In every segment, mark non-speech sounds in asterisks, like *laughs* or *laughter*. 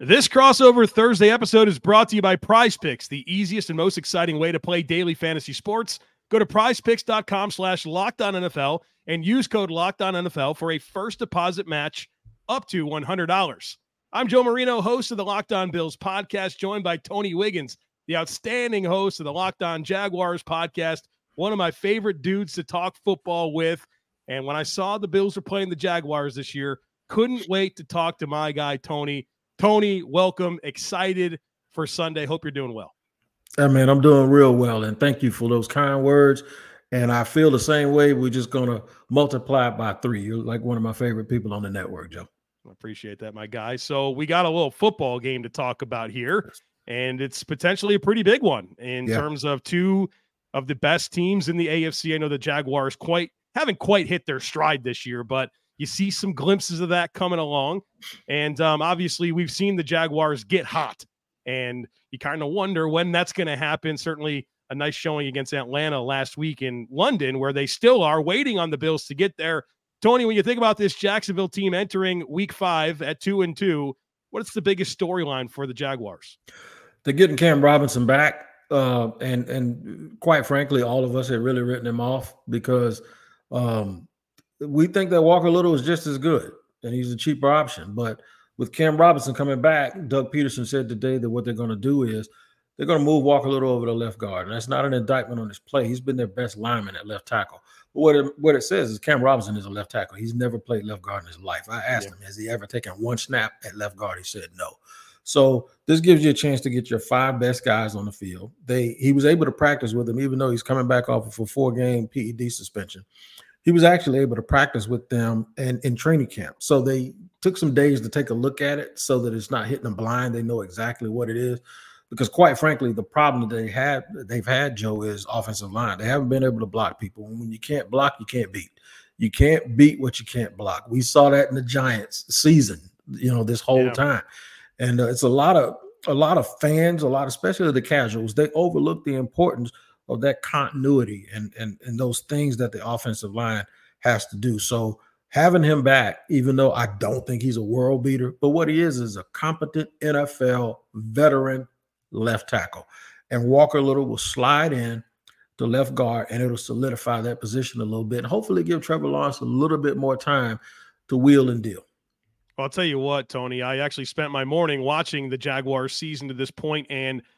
This crossover Thursday episode is brought to you by PrizePicks, the easiest and most exciting way to play daily fantasy sports. Go to prizepicks.com slash NFL and use code NFL for a first deposit match up to $100. I'm Joe Marino, host of the Locked On Bills podcast, joined by Tony Wiggins, the outstanding host of the Locked On Jaguars podcast, one of my favorite dudes to talk football with. And when I saw the Bills were playing the Jaguars this year, couldn't wait to talk to my guy, Tony. Tony, welcome. Excited for Sunday. Hope you're doing well. Yeah, man, I'm doing real well. And thank you for those kind words. And I feel the same way. We're just going to multiply it by three. You're like one of my favorite people on the network, Joe. I appreciate that, my guy. So we got a little football game to talk about here, and it's potentially a pretty big one in yeah. terms of two of the best teams in the AFC. I know the Jaguars quite haven't quite hit their stride this year, but you see some glimpses of that coming along. And um, obviously, we've seen the Jaguars get hot, and you kind of wonder when that's going to happen. Certainly, a nice showing against Atlanta last week in London, where they still are waiting on the Bills to get there. Tony, when you think about this Jacksonville team entering week five at two and two, what's the biggest storyline for the Jaguars? They're getting Cam Robinson back. Uh, and and quite frankly, all of us had really written him off because um, we think that Walker Little is just as good and he's a cheaper option. But with Cam Robinson coming back, Doug Pederson said today that what they're going to do is they're going to move Walker Little over to left guard. And that's not an indictment on his play. He's been their best lineman at left tackle. But what it, what it says is Cam Robinson is a left tackle. He's never played left guard in his life. I asked yeah. him, has he ever taken one snap at left guard? He said no. So this gives you a chance to get your five best guys on the field. They he was able to practice with them, even though he's coming back off of a four game PED suspension he was actually able to practice with them and in training camp. So they took some days to take a look at it so that it's not hitting them blind. They know exactly what it is. Because quite frankly, the problem that they had they've had, Joe, is offensive line. They haven't been able to block people. And when you can't block, you can't beat. You can't beat what you can't block. We saw that in the Giants season, you know, this whole yeah. time. And uh, it's a lot of a lot of fans, a lot, especially the casuals, they overlook the importance – of that continuity and and and those things that the offensive line has to do. So having him back, even though I don't think he's a world beater, but what he is is a competent NFL veteran left tackle. And Walker Little will slide in to left guard and it'll solidify that position a little bit and hopefully give Trevor Lawrence a little bit more time to wheel and deal. Well, I'll tell you what, Tony, I actually spent my morning watching the Jaguars season to this point and –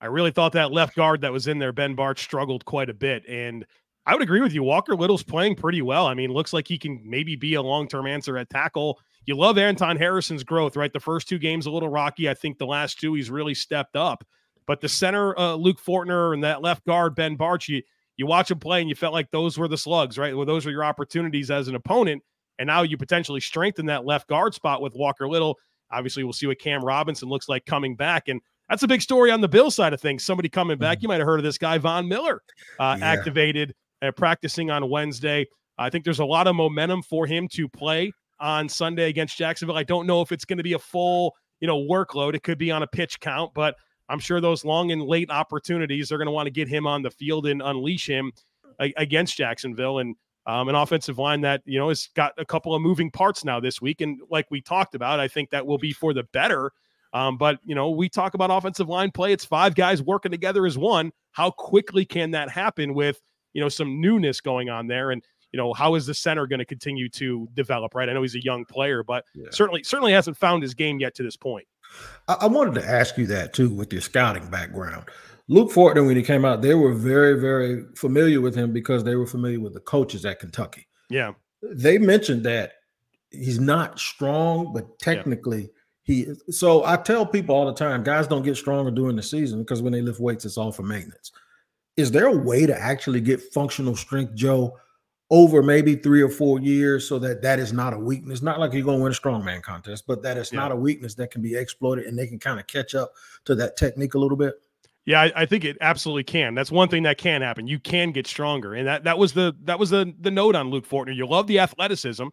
I really thought that left guard that was in there, Ben Bartch, struggled quite a bit. And I would agree with you. Walker Little's playing pretty well. I mean, looks like he can maybe be a long term answer at tackle. You love Anton Harrison's growth, right? The first two games a little rocky. I think the last two he's really stepped up. But the center, uh, Luke Fortner, and that left guard, Ben Bartch, you, you watch him play and you felt like those were the slugs, right? Well, those were your opportunities as an opponent. And now you potentially strengthen that left guard spot with Walker Little. Obviously, we'll see what Cam Robinson looks like coming back. And that's a big story on the Bill side of things. Somebody coming back. Mm-hmm. You might have heard of this guy, Von Miller, uh, yeah. activated uh, practicing on Wednesday. I think there's a lot of momentum for him to play on Sunday against Jacksonville. I don't know if it's going to be a full, you know, workload. It could be on a pitch count, but I'm sure those long and late opportunities are going to want to get him on the field and unleash him against Jacksonville and um, an offensive line that you know has got a couple of moving parts now this week. And like we talked about, I think that will be for the better um, but you know, we talk about offensive line play. It's five guys working together as one. How quickly can that happen with you know some newness going on there? And you know, how is the center going to continue to develop? Right. I know he's a young player, but yeah. certainly certainly hasn't found his game yet to this point. I, I wanted to ask you that too, with your scouting background. Luke Fortner, when he came out, they were very, very familiar with him because they were familiar with the coaches at Kentucky. Yeah. They mentioned that he's not strong, but technically he so I tell people all the time, guys don't get stronger during the season because when they lift weights, it's all for maintenance. Is there a way to actually get functional strength, Joe, over maybe three or four years so that that is not a weakness? Not like you're going to win a strongman contest, but that is yeah. not a weakness that can be exploited and they can kind of catch up to that technique a little bit. Yeah, I, I, think it absolutely can. That's one thing that can happen. You can get stronger, and that that was the that was the the note on Luke Fortner. You love the athleticism,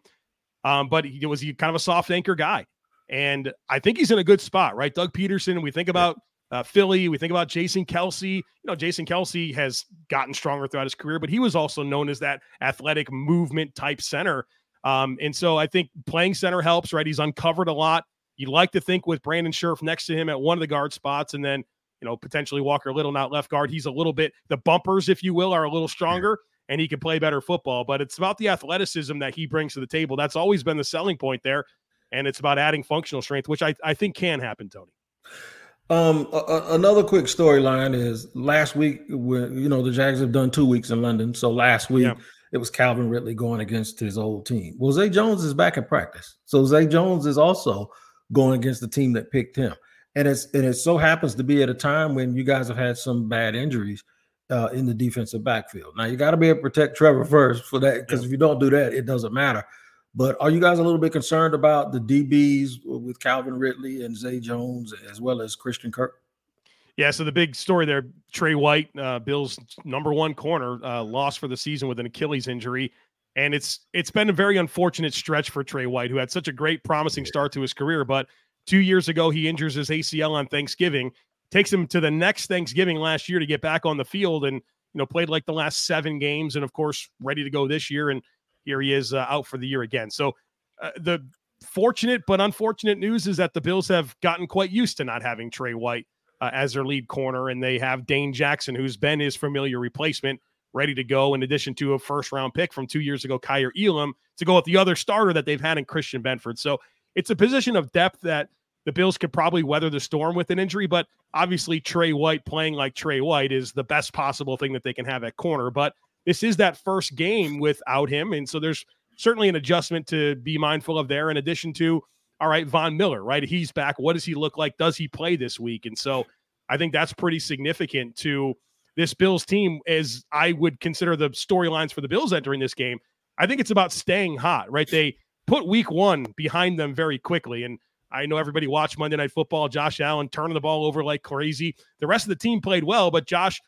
um, but he was he kind of a soft anchor guy. And I think he's in a good spot, right? Doug Pederson, we think about uh, Philly, we think about Jason Kelce. You know, Jason Kelce has gotten stronger throughout his career, but he was also known as that athletic movement type center. Um, and so I think playing center helps, right? He's uncovered a lot You like to think with Brandon Scherff next to him at one of the guard spots, and then you know potentially Walker Little not left guard. He's a little bit the bumpers, if you will, are a little stronger, and he can play better football. But it's about the athleticism that he brings to the table. That's always been the selling point there, and it's about adding functional strength, which I, I think can happen, Tony. Um, a, another quick storyline is last week when you know the Jags have done two weeks in London. So last week yeah. it was Calvin Ridley going against his old team. Well, Zay Jones is back in practice, so Zay Jones is also going against the team that picked him. And it's and it so happens to be at a time when you guys have had some bad injuries uh, in the defensive backfield. Now you got to be able to protect Trevor first for that because yeah. if you don't do that, it doesn't matter. But are you guys a little bit concerned about the DBs with Calvin Ridley and Zay Jones as well as Christian Kirk? Yeah, so the big story there, Tre White, uh, Bill's number one corner, uh, lost for the season with an Achilles injury, and it's it's been a very unfortunate stretch for Tre White, who had such a great, promising start to his career. But two years ago, he injures his ACL on Thanksgiving, takes him to the next Thanksgiving last year to get back on the field, and you know played like the last seven games, and of course ready to go this year. And here he is uh, out for the year again. So uh, the fortunate but unfortunate news is that the Bills have gotten quite used to not having Tre White uh, as their lead corner, and they have Dane Jackson, who's been his familiar replacement, ready to go. In addition to a first round pick from two years ago, Kaiir Elam, to go with the other starter that they've had in Christian Benford. So it's a position of depth that the Bills could probably weather the storm with an injury, but obviously Tre White playing like Tre White is the best possible thing that they can have at corner. But this is that first game without him. And so there's certainly an adjustment to be mindful of there, in addition to, all right, Von Miller, right? He's back. What does he look like? Does he play this week? And so I think that's pretty significant to this Bills team, as I would consider the storylines for the Bills entering this game. I think it's about staying hot, right? They put week one behind them very quickly. And I know everybody watched Monday Night Football, Josh Allen turning the ball over like crazy. The rest of the team played well, but Josh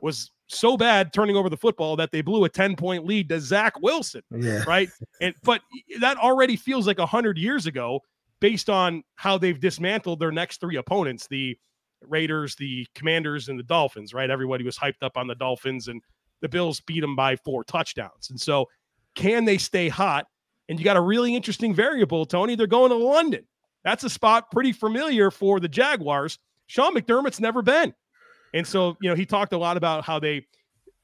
was so bad turning over the football that they blew a 10 point lead to Zach Wilson. Yeah. Right. And but that already feels like a hundred years ago based on how they've dismantled their next three opponents, the Raiders, the Commanders, and the Dolphins, right? Everybody was hyped up on the Dolphins and the Bills beat them by four touchdowns. And so can they stay hot? And you got a really interesting variable, Tony. They're going to London. That's a spot pretty familiar for the Jaguars. Sean McDermott's never been. And so, you know, he talked a lot about how they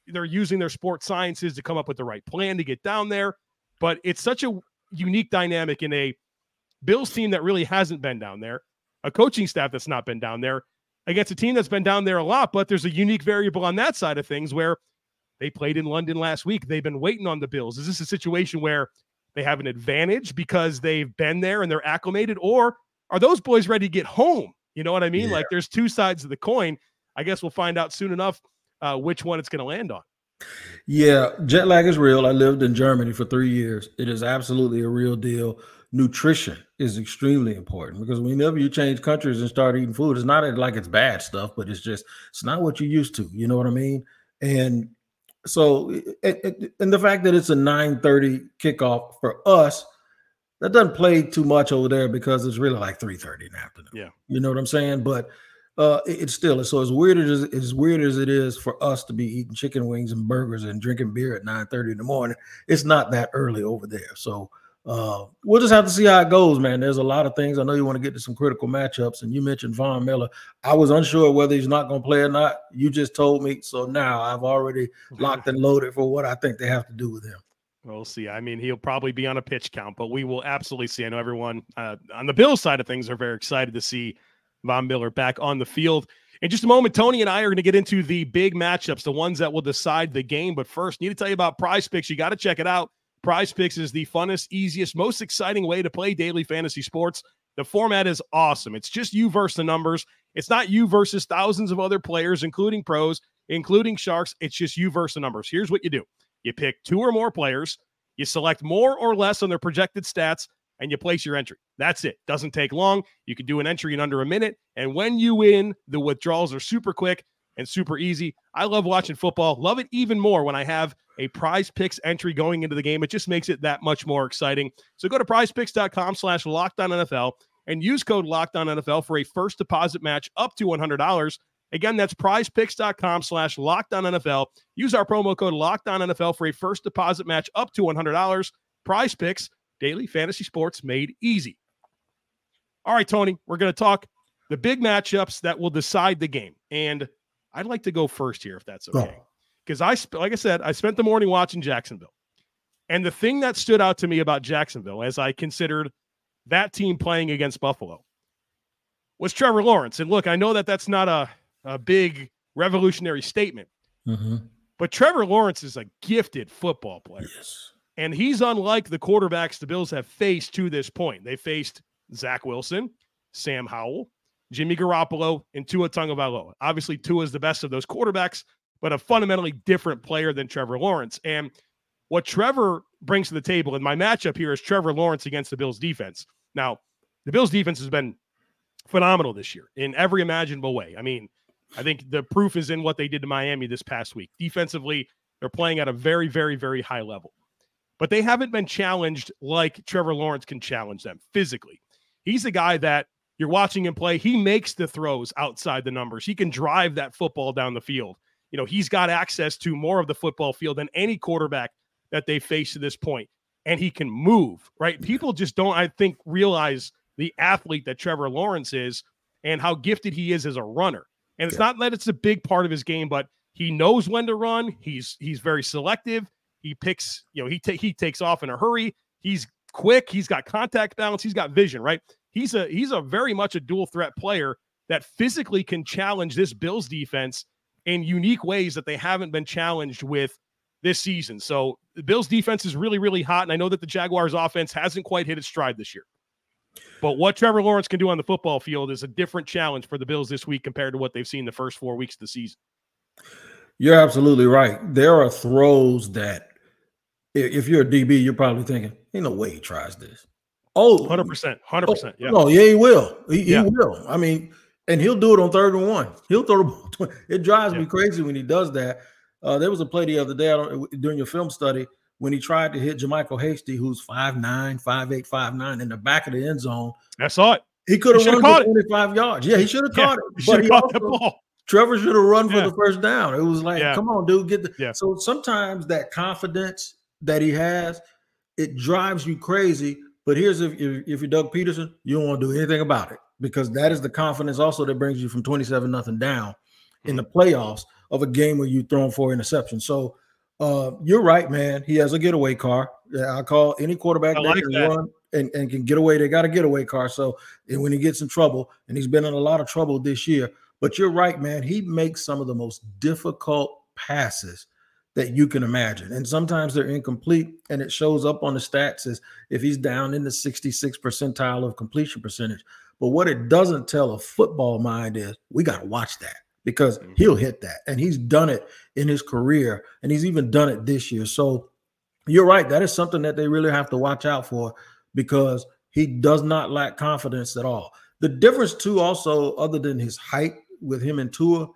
they're using their sports sciences to come up with the right plan to get down there. But it's such a unique dynamic in a Bills team that really hasn't been down there, a coaching staff that's not been down there, against a team that's been down there a lot. But there's a unique variable on that side of things where they played in London last week. They've been waiting on the Bills. Is this a situation where they have an advantage because they've been there and they're acclimated, or are those boys ready to get home? You know what I mean? Yeah. Like there's two sides of the coin. I guess we'll find out soon enough uh, which one it's going to land on. Yeah, jet lag is real. I lived in Germany for three years. It is absolutely a real deal. Nutrition is extremely important because whenever you change countries and start eating food, it's not like it's bad stuff, but it's just it's not what you're used to. You know what I mean? And so, it, it, and the fact that it's a 9:30 kickoff for us, that doesn't play too much over there because it's really like 3:30 in the afternoon. Yeah, you know what I'm saying? But uh, it, it's still so as weird as as weird as it is for us to be eating chicken wings and burgers and drinking beer at 9 30 in the morning, it's not that early over there. So uh, we'll just have to see how it goes, man. There's a lot of things. I know you want to get to some critical matchups, and you mentioned Von Miller. I was unsure whether he's not going to play or not. You just told me, so now I've already locked and loaded for what I think they have to do with him. We'll see. I mean, he'll probably be on a pitch count, but we will absolutely see. I know everyone uh, on the Bills side of things are very excited to see Von Miller back on the field. In just a moment, Tony and I are going to get into the big matchups, the ones that will decide the game. But first, need to tell you about PrizePicks. You got to check it out. PrizePicks is the funnest, easiest, most exciting way to play daily fantasy sports. The format is awesome. It's just you versus the numbers. It's not you versus thousands of other players, including pros, including sharks. It's just you versus the numbers. Here's what you do you pick two or more players, you select more or less on their projected stats, and you place your entry. That's it. Doesn't take long. You can do an entry in under a minute. And when you win, the withdrawals are super quick and super easy. I love watching football. Love it even more when I have a PrizePicks entry going into the game. It just makes it that much more exciting. So go to prizepicks.com slash lockdown NFL and use code lockdown NFL for a first deposit match up to $100. Again, that's prizepicks.com slash lockdown NFL. Use our promo code lockdown NFL for a first deposit match up to $100. PrizePicks daily fantasy sports made easy. All right, Tony, we're going to talk the big matchups that will decide the game. And I'd like to go first here if that's okay. Because I, like I said, I spent the morning watching Jacksonville. And the thing that stood out to me about Jacksonville as I considered that team playing against Buffalo was Trevor Lawrence. And look, I know that that's not a, a big revolutionary statement, mm-hmm. but Trevor Lawrence is a gifted football player. Yes. And he's unlike the quarterbacks the Bills have faced to this point. They faced Zach Wilson, Sam Howell, Jimmy Garoppolo, and Tua Tagovailoa. Obviously, Tua is the best of those quarterbacks, but a fundamentally different player than Trevor Lawrence. And what Trevor brings to the table, and my matchup here is Trevor Lawrence against the Bills defense. Now, the Bills defense has been phenomenal this year in every imaginable way. I mean, I think the proof is in what they did to Miami this past week. Defensively, they're playing at a very, very, very high level. But they haven't been challenged like Trevor Lawrence can challenge them physically. He's a guy that you're watching him play. He makes the throws outside the numbers. He can drive that football down the field. You know, he's got access to more of the football field than any quarterback that they face to this point. And he can move, right? People just don't, I think, realize the athlete that Trevor Lawrence is and how gifted he is as a runner. And it's yeah. not that it's a big part of his game, but he knows when to run. He's he's very selective. He picks, you know, he ta- he takes off in a hurry. He's quick. He's got contact balance. He's got vision, right? He's a he's a very much a dual threat player that physically can challenge this Bills defense in unique ways that they haven't been challenged with this season. So the Bills defense is really, really hot. And I know that the Jaguars offense hasn't quite hit its stride this year. But what Trevor Lawrence can do on the football field is a different challenge for the Bills this week compared to what they've seen the first four weeks of the season. You're absolutely right. There are throws that if you're a DB, you're probably thinking, ain't no way he tries this. Oh, 100%. 100%. Oh, yeah. No, yeah, he will. He, yeah. he will. I mean, and he'll do it on third and one. He'll throw the *laughs* ball. It drives yeah. me crazy when he does that. Uh, there was a play the other day during your film study when he tried to hit JaMycal Hasty, who's 5'9, 5'8, 5'9 in the back of the end zone. I saw it. He could have run for 25 it. yards. Yeah, he should have caught it. But he caught the ball. Trevor should have run for the first down. It was like, come on, dude, get the. Yeah. So sometimes that confidence that he has, it drives you crazy. But here's if, if, if you're Doug Pederson, you don't want to do anything about it because that is the confidence also that brings you from 27 nothing down in the playoffs of a game where you thrown four interceptions. So uh, you're right, man. He has a getaway car. I call any quarterback I that like can that. run and, and can get away. They got a getaway car. So and when he gets in trouble, and he's been in a lot of trouble this year. But you're right, man. He makes some of the most difficult passes that you can imagine. And sometimes they're incomplete, and it shows up on the stats as if he's down in the 66 percentile of completion percentage. But what it doesn't tell a football mind is we got to watch that because mm-hmm. he'll hit that. And he's done it in his career, and he's even done it this year. So you're right. That is something that they really have to watch out for because he does not lack confidence at all. The difference, too, also, other than his height with him and Tua,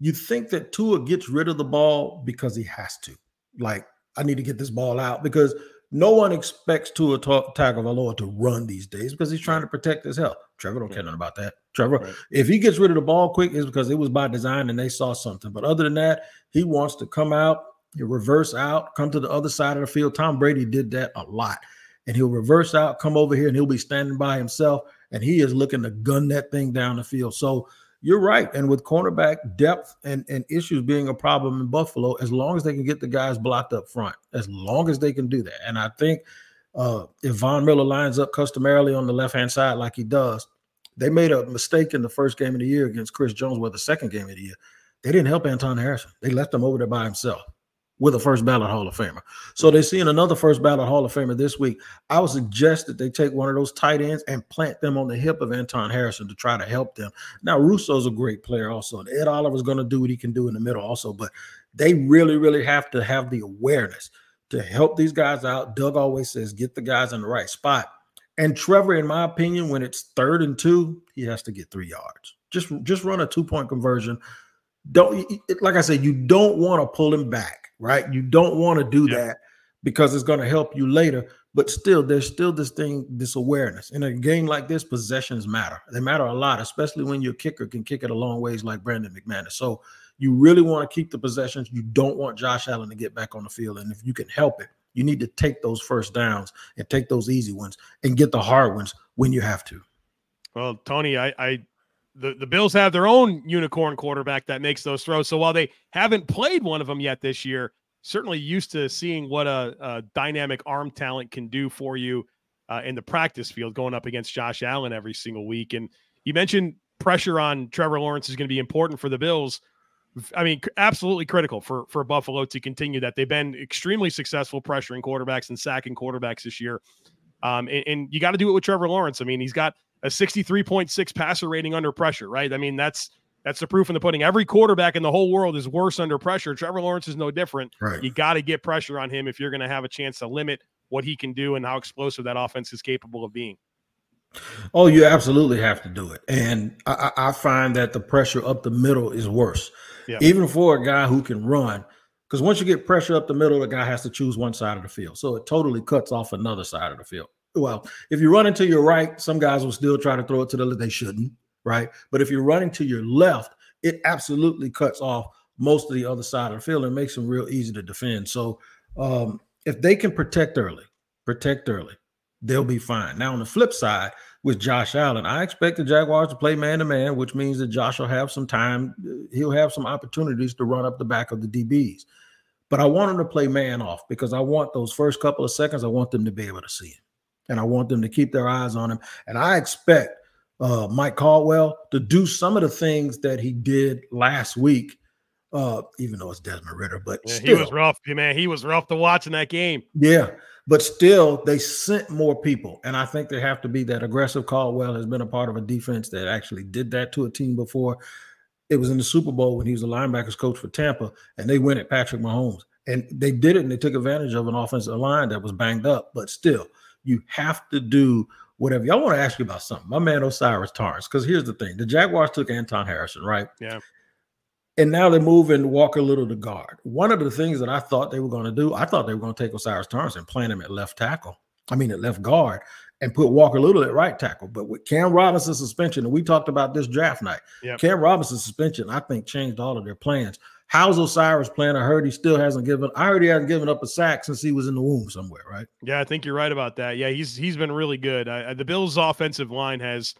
you think that Tua gets rid of the ball because he has to. Like, I need to get this ball out because no one expects Tua Tagovailoa to run these days because he's trying to protect his health. Trevor don't care nothing about that. Trevor, right. if he gets rid of the ball quick, it's because it was by design and they saw something. But other than that, he wants to come out, he'll reverse out, come to the other side of the field. Tom Brady did that a lot. And he'll reverse out, come over here, and he'll be standing by himself. And he is looking to gun that thing down the field. So you're right. And with cornerback depth and, and issues being a problem in Buffalo, as long as they can get the guys blocked up front, as long as they can do that. And I think uh, if Von Miller lines up customarily on the left hand side like he does, they made a mistake in the first game of the year against Chris Jones, with the second game of the year. They didn't help Anton Harrison. They left him over there by himself with a first ballot Hall of Famer. So they're seeing another first ballot Hall of Famer this week. I would suggest that they take one of those tight ends and plant them on the hip of Anton Harrison to try to help them. Now, Rousseau's a great player also. Ed Oliver's going to do what he can do in the middle also, but they really, really have to have the awareness to help these guys out. Doug always says, get the guys in the right spot. And Trevor, in my opinion, when it's third and two, he has to get three yards. Just, just run a two-point conversion. Don't like I said, you don't want to pull him back right? You don't want to do that because it's going to help you later. But still, there's still this thing, this awareness. In a game like this, possessions matter. They matter a lot, especially when your kicker can kick it a long ways like Brandon McManus. So you really want to keep the possessions. You don't want Josh Allen to get back on the field. And if you can help it, you need to take those first downs and take those easy ones and get the hard ones when you have to. Well, Tony, I, I the, the Bills have their own unicorn quarterback that makes those throws. So while they haven't played one of them yet this year, certainly used to seeing what a, a dynamic arm talent can do for you uh, in the practice field going up against Josh Allen every single week. And you mentioned pressure on Trevor Lawrence is going to be important for the Bills. I mean, absolutely critical for for Buffalo to continue that. They've been extremely successful pressuring quarterbacks and sacking quarterbacks this year. Um, and, and you got to do it with Trevor Lawrence. I mean, he's got a 63.6 passer rating under pressure, right? I mean, that's that's the proof in the pudding. Every quarterback in the whole world is worse under pressure. Trevor Lawrence is no different. Right. You got to get pressure on him if you're going to have a chance to limit what he can do and how explosive that offense is capable of being. Oh, you absolutely have to do it. And I, I find that the pressure up the middle is worse, Yeah. even for a guy who can run. Because once you get pressure up the middle, the guy has to choose one side of the field. So it totally cuts off another side of the field. Well, if you're running to your right, some guys will still try to throw it to the left. They shouldn't, right? But if you're running to your left, it absolutely cuts off most of the other side of the field and makes them real easy to defend. So um, if they can protect early, protect early, they'll be fine. Now, on the flip side, with Josh Allen, I expect the Jaguars to play man to man, which means that Josh will have some time. He'll have some opportunities to run up the back of the DBs. But I want him to play man off because I want those first couple of seconds, I want them to be able to see him. And I want them to keep their eyes on him. And I expect uh, Mike Caldwell to do some of the things that he did last week, uh, even though it's Desmond Ridder. But Yeah, still, he was rough, man. He was rough to watch in that game. yeah, but still, they sent more people, and I think they have to be that aggressive. Caldwell has been a part of a defense that actually did that to a team before. It was in the Super Bowl when he was the linebackers coach for Tampa, and they went at Patrick Mahomes, and they did it, and they took advantage of an offensive line that was banged up. But still, you have to do whatever. Y'all want to ask you about something, my man O'Cyrus Torrence, because here's the thing: the Jaguars took Anton Harrison, right? Yeah. And now they're moving Walker Little to guard. One of the things that I thought they were going to do, I thought they were going to take O'Cyrus Torrence and plant him at left tackle. I mean, at left guard, and put Walker Little at right tackle. But with Cam Robinson's suspension, and we talked about this draft night, Yep. Cam Robinson's suspension, I think, changed all of their plans. How's O'Cyrus playing? I heard he still hasn't given. I heard he hasn't given up a sack since he was in the womb somewhere, right? Yeah, I think you're right about that. Yeah, he's he's been really good. I, the Bills' offensive line has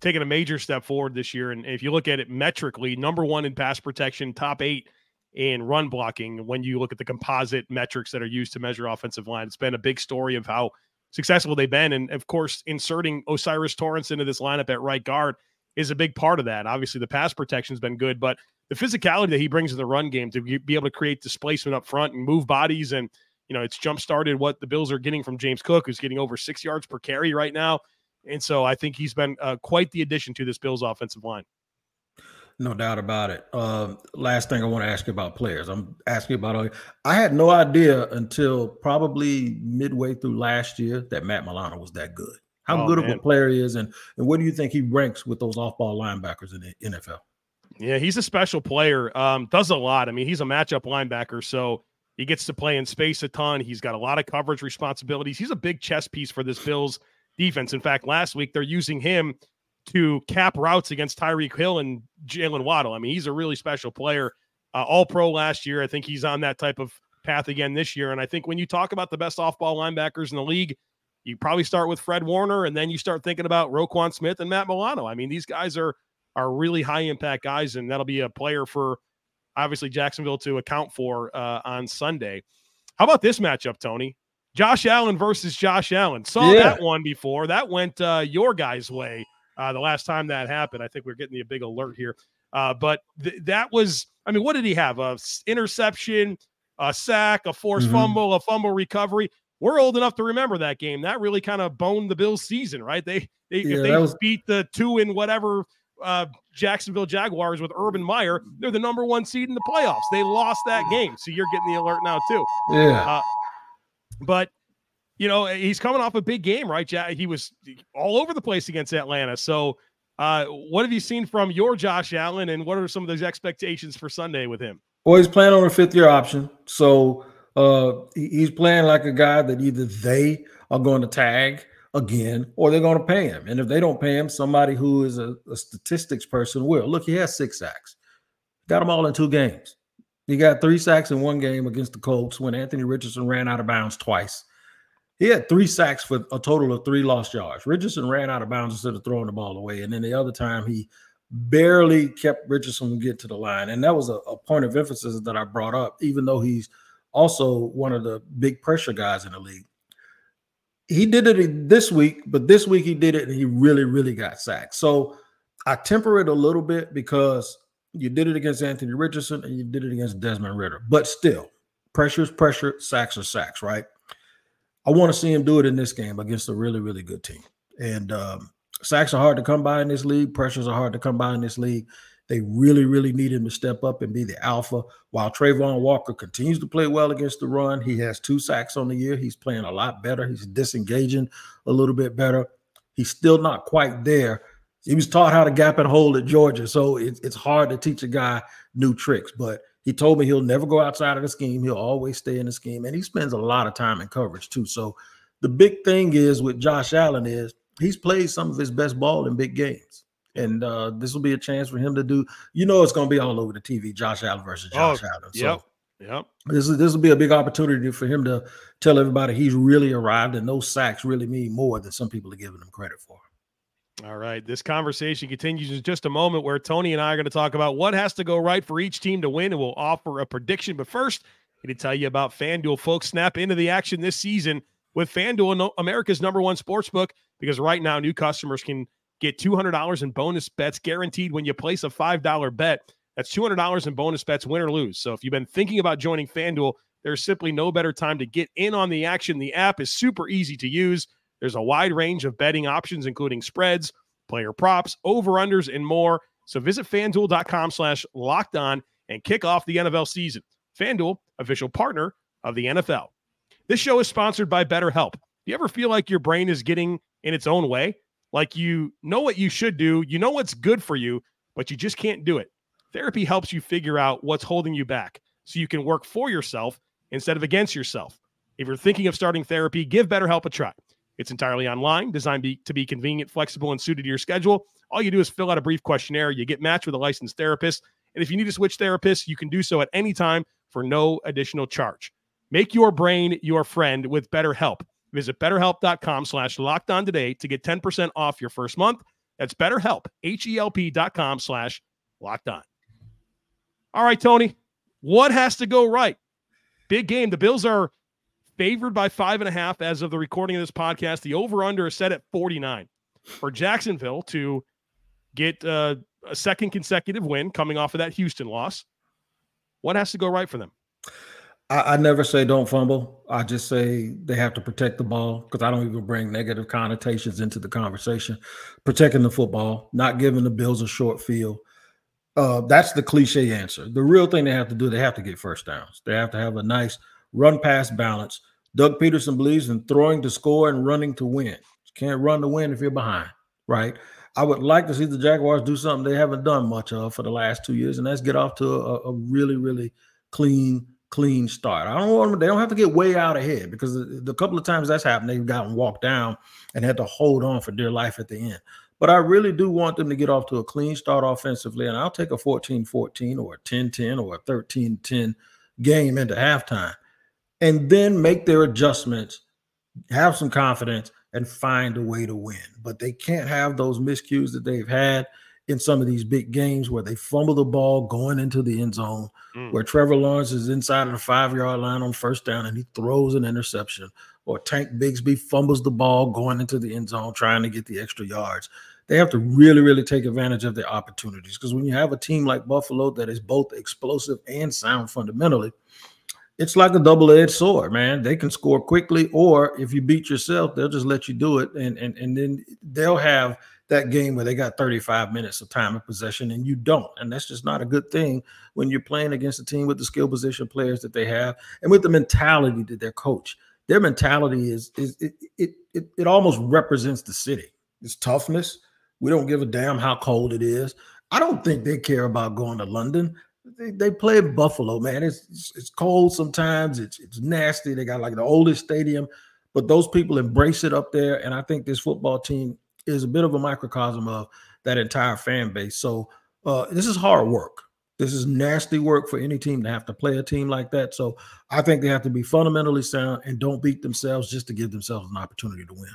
taken a major step forward this year, and if you look at it metrically, number one in pass protection, top eight in run blocking. When you look at the composite metrics that are used to measure offensive line, it's been a big story of how successful they've been, and of course, inserting O'Cyrus Torrence into this lineup at right guard is a big part of that. Obviously, the pass protection's been good, but the physicality that he brings to the run game to be able to create displacement up front and move bodies and you know, it's jump started what the Bills are getting from James Cook, who's getting over six yards per carry right now. And so I think he's been uh, quite the addition to this Bills offensive line. No doubt about it. Um, last thing I want to ask you about players. I'm asking about. I had no idea until probably midway through last year that Matt Milano was that good. How Oh, good of a player he is, and and what do you think he ranks with those off-ball linebackers in the NFL? Yeah, he's a special player. Um, does a lot. I mean, he's a matchup linebacker, so he gets to play in space a ton. He's got a lot of coverage responsibilities. He's a big chess piece for this Bills defense. In fact, last week they're using him to cap routes against Tyreek Hill and Jaylen Waddle. I mean, he's a really special player. Uh, all pro last year. I think he's on that type of path again this year. And I think when you talk about the best off ball linebackers in the league, you probably start with Fred Warner and then you start thinking about Roquan Smith and Matt Milano. I mean, these guys are are really high impact guys, and that'll be a player for obviously Jacksonville to account for uh, on Sunday. How about this matchup, Tony? Josh Allen versus Josh Allen. Saw Yeah. that one before. That went uh, your guys' way uh, the last time that happened. I think we're getting a big alert here. Uh, but th- that was, I mean, what did he have? A s- interception, a sack, a forced Mhm. fumble, a fumble recovery. We're old enough to remember that game. That really kind of boned the Bills' season, right? They, they Yeah, if they was- beat the two in whatever uh, Jacksonville Jaguars with Urban Meyer, they're the number one seed in the playoffs. They lost that game, so you're getting the alert now too. Yeah, But you know, he's coming off a big game, right? He was all over the place against Atlanta. So, uh, what have you seen from your Josh Allen, and what are some of those expectations for Sunday with him? well, he's playing on a fifth-year option, so uh, he's playing like a guy that either they are going to tag again or they're going to pay him. And if they don't pay him, somebody who is a, a statistics person will. Look, he has six sacks. Got them all in two games. He got three sacks in one game against the Colts when Anthony Richardson ran out of bounds twice. He had three sacks for a total of three lost yards. Richardson ran out of bounds instead of throwing the ball away. And then the other time he barely kept Richardson from getting to the line. And that was a, a point of emphasis that I brought up, even though he's also one of the big pressure guys in the league. He did it this week, but this week he did it and he really, really got sacked. So I temper it a little bit because you did it against Anthony Richardson and you did it against Desmond Ridder. But still, pressure is pressure, sacks are sacks, right? I want to see him do it in this game against a really, really good team. And um, Sacks are hard to come by in this league. Pressures are hard to come by in this league. They really, really need him to step up and be the alpha. While Travon Walker continues to play well against the run, he has two sacks on the year. He's playing a lot better. He's disengaging a little bit better. He's still not quite there. He was taught how to gap and hold at Georgia, so it's it's hard to teach a guy new tricks. But he told me he'll never go outside of the scheme. He'll always stay in the scheme, and he spends a lot of time in coverage too. So the big thing is with Josh Allen is he's played some of his best ball in big games. And uh, this will be a chance for him to do, you know, it's going to be all over the TV, Josh Allen versus Josh oh, Allen. So yep. Yep. This is this will be a big opportunity for him to tell everybody he's really arrived, and those sacks really mean more than some people are giving him credit for. All right. This conversation continues in just a moment where Tony and I are going to talk about what has to go right for each team to win, and we'll offer a prediction. But first, I need to tell you about FanDuel. Folks, snap into the action this season with FanDuel, America's number one sports book because right now new customers can get $200 in bonus bets guaranteed when you place a $5 bet. That's $200 in bonus bets, win or lose. So if you've been thinking about joining FanDuel, there's simply no better time to get in on the action. The app is super easy to use. There's a wide range of betting options, including spreads, player props, over-unders, and more. So visit fanduel.com slash locked on and kick off the NFL season. FanDuel, official partner of the NFL. This show is sponsored by BetterHelp. Do you ever feel like your brain is getting in its own way. Like you know what you should do, you know what's good for you, but you just can't do it. Therapy helps you figure out what's holding you back so you can work for yourself instead of against yourself. If you're thinking of starting therapy, give BetterHelp a try. It's entirely online, designed to be convenient, flexible, and suited to your schedule. All you do is fill out a brief questionnaire. You get matched with a licensed therapist. And if you need to switch therapists, you can do so at any time for no additional charge. Make your brain your friend with BetterHelp. Visit betterhelp.com slash locked on today to get 10% off your first month. That's betterhelp, H-E-L-P dot com slash locked on. All right, Tony, what has to go right? Big game. The Bills are favored by five and a half as of the recording of this podcast. The over-under is set at 49 for Jacksonville to get uh, a second consecutive win coming off of that Houston loss. What has to go right for them? I, I, never say don't fumble. I just say they have to protect the ball because I don't even bring negative connotations into the conversation. Protecting the football, not giving the Bills a short field. Uh, that's the cliche answer. The real thing they have to do, they have to get first downs. They have to have a nice run pass balance. Doug Pederson believes in throwing to score and running to win. You can't run to win if you're behind, right? I would like to see the Jaguars do something they haven't done much of for the last two years, and that's get off to a, a really, really clean clean start. I don't want them, they don't have to get way out ahead because the, the couple of times that's happened, they've gotten walked down and had to hold on for dear life at the end. But I really do want them to get off to a clean start offensively. And I'll take a 14 14 or a 10 10 or a 13 10 game into halftime and then make their adjustments, have some confidence, and find a way to win. But they can't have those miscues that they've had in some of these big games where they fumble the ball going into the end zone, mm. where Trevor Lawrence is inside of the five yard line on first down and he throws an interception, or Tank Bigsby fumbles the ball going into the end zone trying to get the extra yards. They have to really, really take advantage of their opportunities because when you have a team like Buffalo that is both explosive and sound fundamentally, it's like a double-edged sword, man. They can score quickly, or if you beat yourself, they'll just let you do it, and and and then they'll have that game where they got 35 minutes of time of possession and you don't. And that's just not a good thing when you're playing against a team with the skill position players that they have and with the mentality that their coach. Their mentality is is it it it, it almost represents the city. It's toughness. We don't give a damn how cold it is. I don't think they care about going to London. They, they play in Buffalo, man. It's, it's, it's cold sometimes. It's it's nasty. They got like the oldest stadium, but those people embrace it up there. And I think this football team is a bit of a microcosm of that entire fan base. So uh, this is hard work. This is nasty work for any team to have to play a team like that. So I think they have to be fundamentally sound and don't beat themselves just to give themselves an opportunity to win.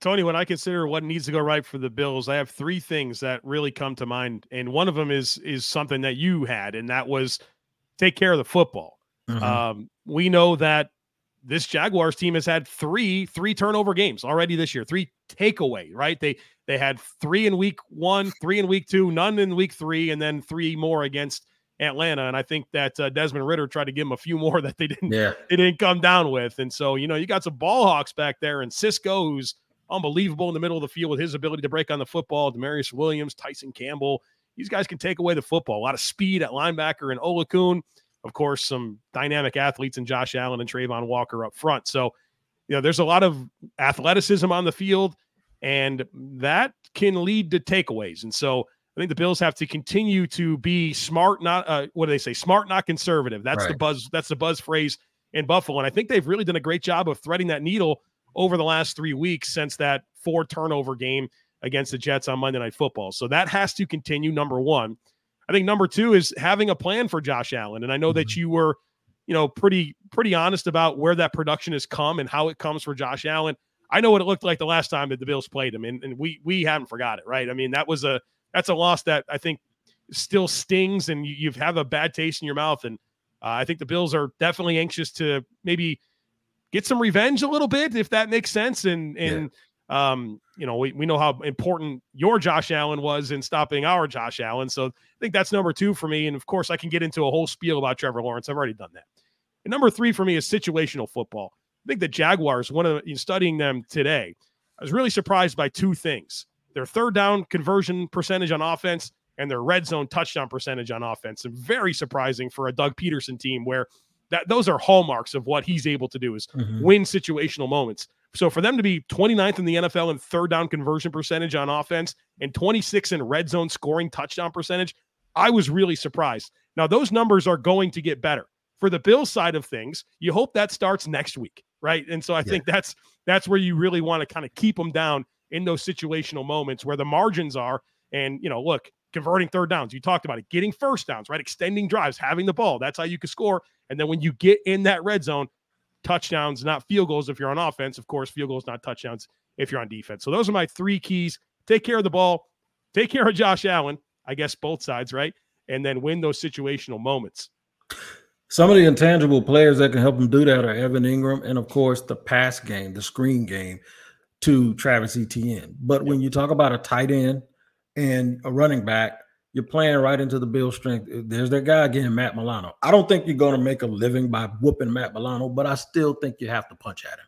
Tony, when I consider what needs to go right for the Bills, I have three things that really come to mind, and one of them is is something that you had, and that was take care of the football. Mm-hmm. Um, we know that this Jaguars team has had three three turnover games already this year, three takeaway. Right? They they had three in week one, three in week two, none in week three, and then three more against Atlanta. And I think that uh, Desmond Ridder tried to give them a few more *laughs* that they didn't yeah. they didn't come down with. And so you know you got some ball hawks back there, and Cisco who's unbelievable in the middle of the field with his ability to break on the football. Demarius Williams, Tyson Campbell, these guys can take away the football. A lot of speed at linebacker and Oluokun. Of course, some dynamic athletes in Josh Allen and Travon Walker up front. So, you know, there's a lot of athleticism on the field, and that can lead to takeaways. And so I think the Bills have to continue to be smart, not uh, what do they say? Smart, not conservative. That's right. the buzz. That's the buzz phrase in Buffalo. And I think they've really done a great job of threading that needle over the last three weeks since that four turnover game against the Jets on Monday Night Football. So that has to continue. Number one. I think number two is having a plan for Josh Allen. And I know mm-hmm. that you were, you know, pretty pretty honest about where that production has come and how it comes for Josh Allen. I know what it looked like the last time that the Bills played him, and, and we we haven't forgot it, right? I mean, that was a that's a loss that I think still stings, and you, you've have a bad taste in your mouth. And uh, I think the Bills are definitely anxious to maybe get some revenge a little bit, if that makes sense, and and um, you know, we, we know how important your Josh Allen was in stopping our Josh Allen. So I think that's number two for me. And of course, I can get into a whole spiel about Trevor Lawrence. I've already done that. And number three for me is situational football. I think the Jaguars, one of the, studying them today, I was really surprised by two things their third down conversion percentage on offense and their red zone touchdown percentage on offense. And very surprising for a Doug Pederson team where that those are hallmarks of what he's able to do is mm-hmm. win situational moments. So for them to be 29th in the NFL in third down conversion percentage on offense and 26 in red zone scoring touchdown percentage, I was really surprised. Now those numbers are going to get better. For the Bills side of things, you hope that starts next week, right? And so I yeah. think that's that's where you really want to kind of keep them down in those situational moments where the margins are. And you know, look, converting third downs. You talked about it, getting first downs, right? Extending drives, having the ball. That's how you can score. And then when you get in that red zone, touchdowns, not field goals if you're on offense. Of course, field goals, not touchdowns if you're on defense. So those are my three keys. Take care of the ball, take care of Josh Allen, I guess both sides, right? And then win those situational moments. Some of the intangible players that can help them do that are Evan Engram and, of course, the pass game, the screen game to Travis Etienne. But yep. when you talk about a tight end and a running back, you're playing right into the Bill strength. There's that guy again, Matt Milano. I don't think you're going to make a living by whooping Matt Milano, but I still think you have to punch at him.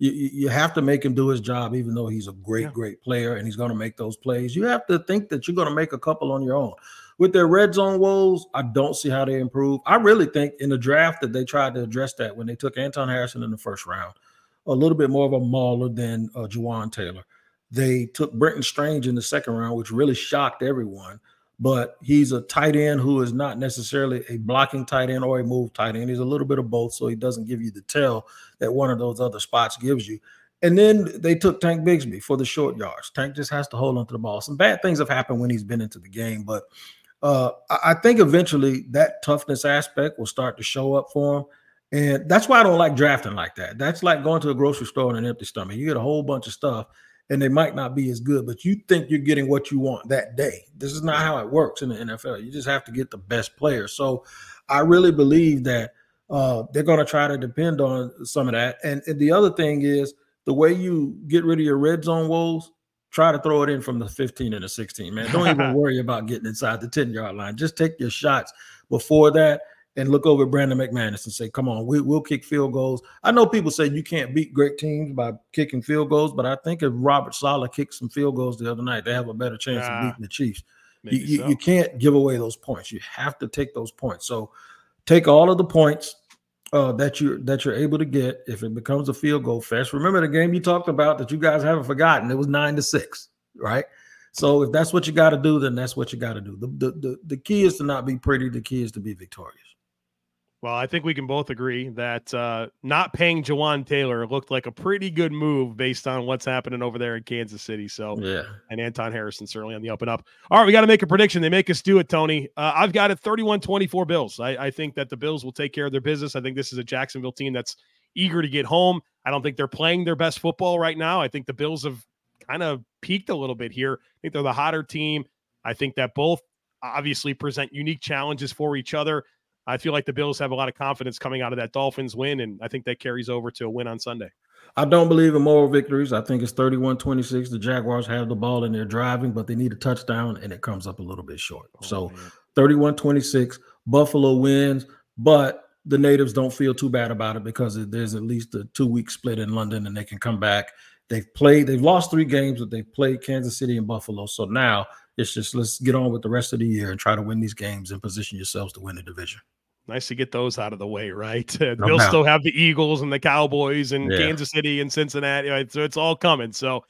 You, you have to make him do his job, even though he's a great, yeah. great player and he's going to make those plays. You have to think that you're going to make a couple on your own. With their red zone woes, I don't see how they improve. I really think in the draft that they tried to address that when they took Anton Harrison in the first round, a little bit more of a mauler than uh, Jawaan Taylor. They took Brenton Strange in the second round, which really shocked everyone but he's a tight end who is not necessarily a blocking tight end or a move tight end. He's a little bit of both, so he doesn't give you the tell that one of those other spots gives you. And then they took Tank Bigsby for the short yards. Tank just has to hold onto the ball. Some bad things have happened when he's been into the game, but uh, I think eventually that toughness aspect will start to show up for him. And that's why I don't like drafting like that. That's like going to a grocery store on an empty stomach. You get a whole bunch of stuff and they might not be as good, but you think you're getting what you want that day. This is not how it works in the NFL. You just have to get the best player. So I really believe that uh, they're going to try to depend on some of that. And, and, the other thing is the way you get rid of your red zone woes, try to throw it in from the 15 and the 16, man. Don't even *laughs* worry about getting inside the 10 yard line. Just take your shots before that and look over at Brandon McManus and say, "Come on, we, will kick field goals." I know people say you can't beat great teams by kicking field goals, but I think if Robert Saleh kicked some field goals the other night, they have a better chance of beating the Chiefs. You, you, so. you, can't give away those points. You have to take those points. So take all of the points uh, that you that you're able to get. If it becomes a field goal fest, remember the game you talked about that you guys haven't forgotten. It was nine to six, right? So if that's what you got to do, then that's what you got to do. The, the, the the key is to not be pretty. The key is to be victorious. Well, I think we can both agree that uh, not paying Jawaan Taylor looked like a pretty good move based on what's happening over there in Kansas City. So, yeah. And Anton Harrison certainly on the up and up. All right, we got to make a prediction. They make us do it, Tony. Uh, I've got it 31 24 Bills. I, I think that the Bills will take care of their business. I think this is a Jacksonville team that's eager to get home. I don't think they're playing their best football right now. I think the Bills have kind of peaked a little bit here. I think they're the hotter team. I think that both obviously present unique challenges for each other. I feel like the Bills have a lot of confidence coming out of that Dolphins win, and I think that carries over to a win on Sunday. I don't believe in moral victories. I think it's 31 26. The Jaguars have the ball and they're driving, but they need a touchdown, and it comes up a little bit short. Oh, so 31 26, Buffalo wins, but the natives don't feel too bad about it because there's at least a two week split in London and they can come back. They've played, they've lost three games, but they've played Kansas City and Buffalo. So now it's just let's get on with the rest of the year and try to win these games and position yourselves to win the division. Nice to get those out of the way, right? *laughs* Uh, no They'll still have the Eagles and the Cowboys and yeah. Kansas City and Cincinnati. Right? So it's all coming. So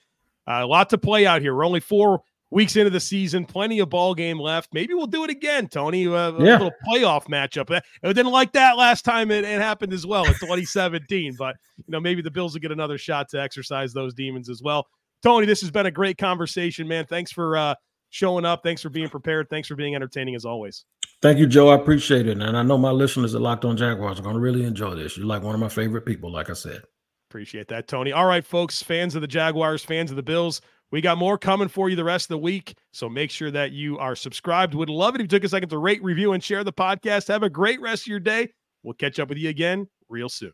uh, a lot to play out here. We're only four weeks into the season, plenty of ball game left. Maybe we'll do it again, Tony. Uh, a yeah. little playoff matchup. It didn't like that last time it, it happened as well in 2017, but you know maybe the Bills will get another shot to exercise those demons as well. Tony, this has been a great conversation, man. Thanks for uh, showing up. Thanks for being prepared. Thanks for being entertaining as always. Thank you, Joe. I appreciate it. And I know my listeners at locked on Jaguars are going to really enjoy this. You're like one of my favorite people, like I said. Appreciate that, Tony. All right, folks, fans of the Jaguars, fans of the Bills, we got more coming for you the rest of the week. So make sure that you are subscribed. Would love it if you took a second to rate, review, and share the podcast. Have a great rest of your day. We'll catch up with you again real soon.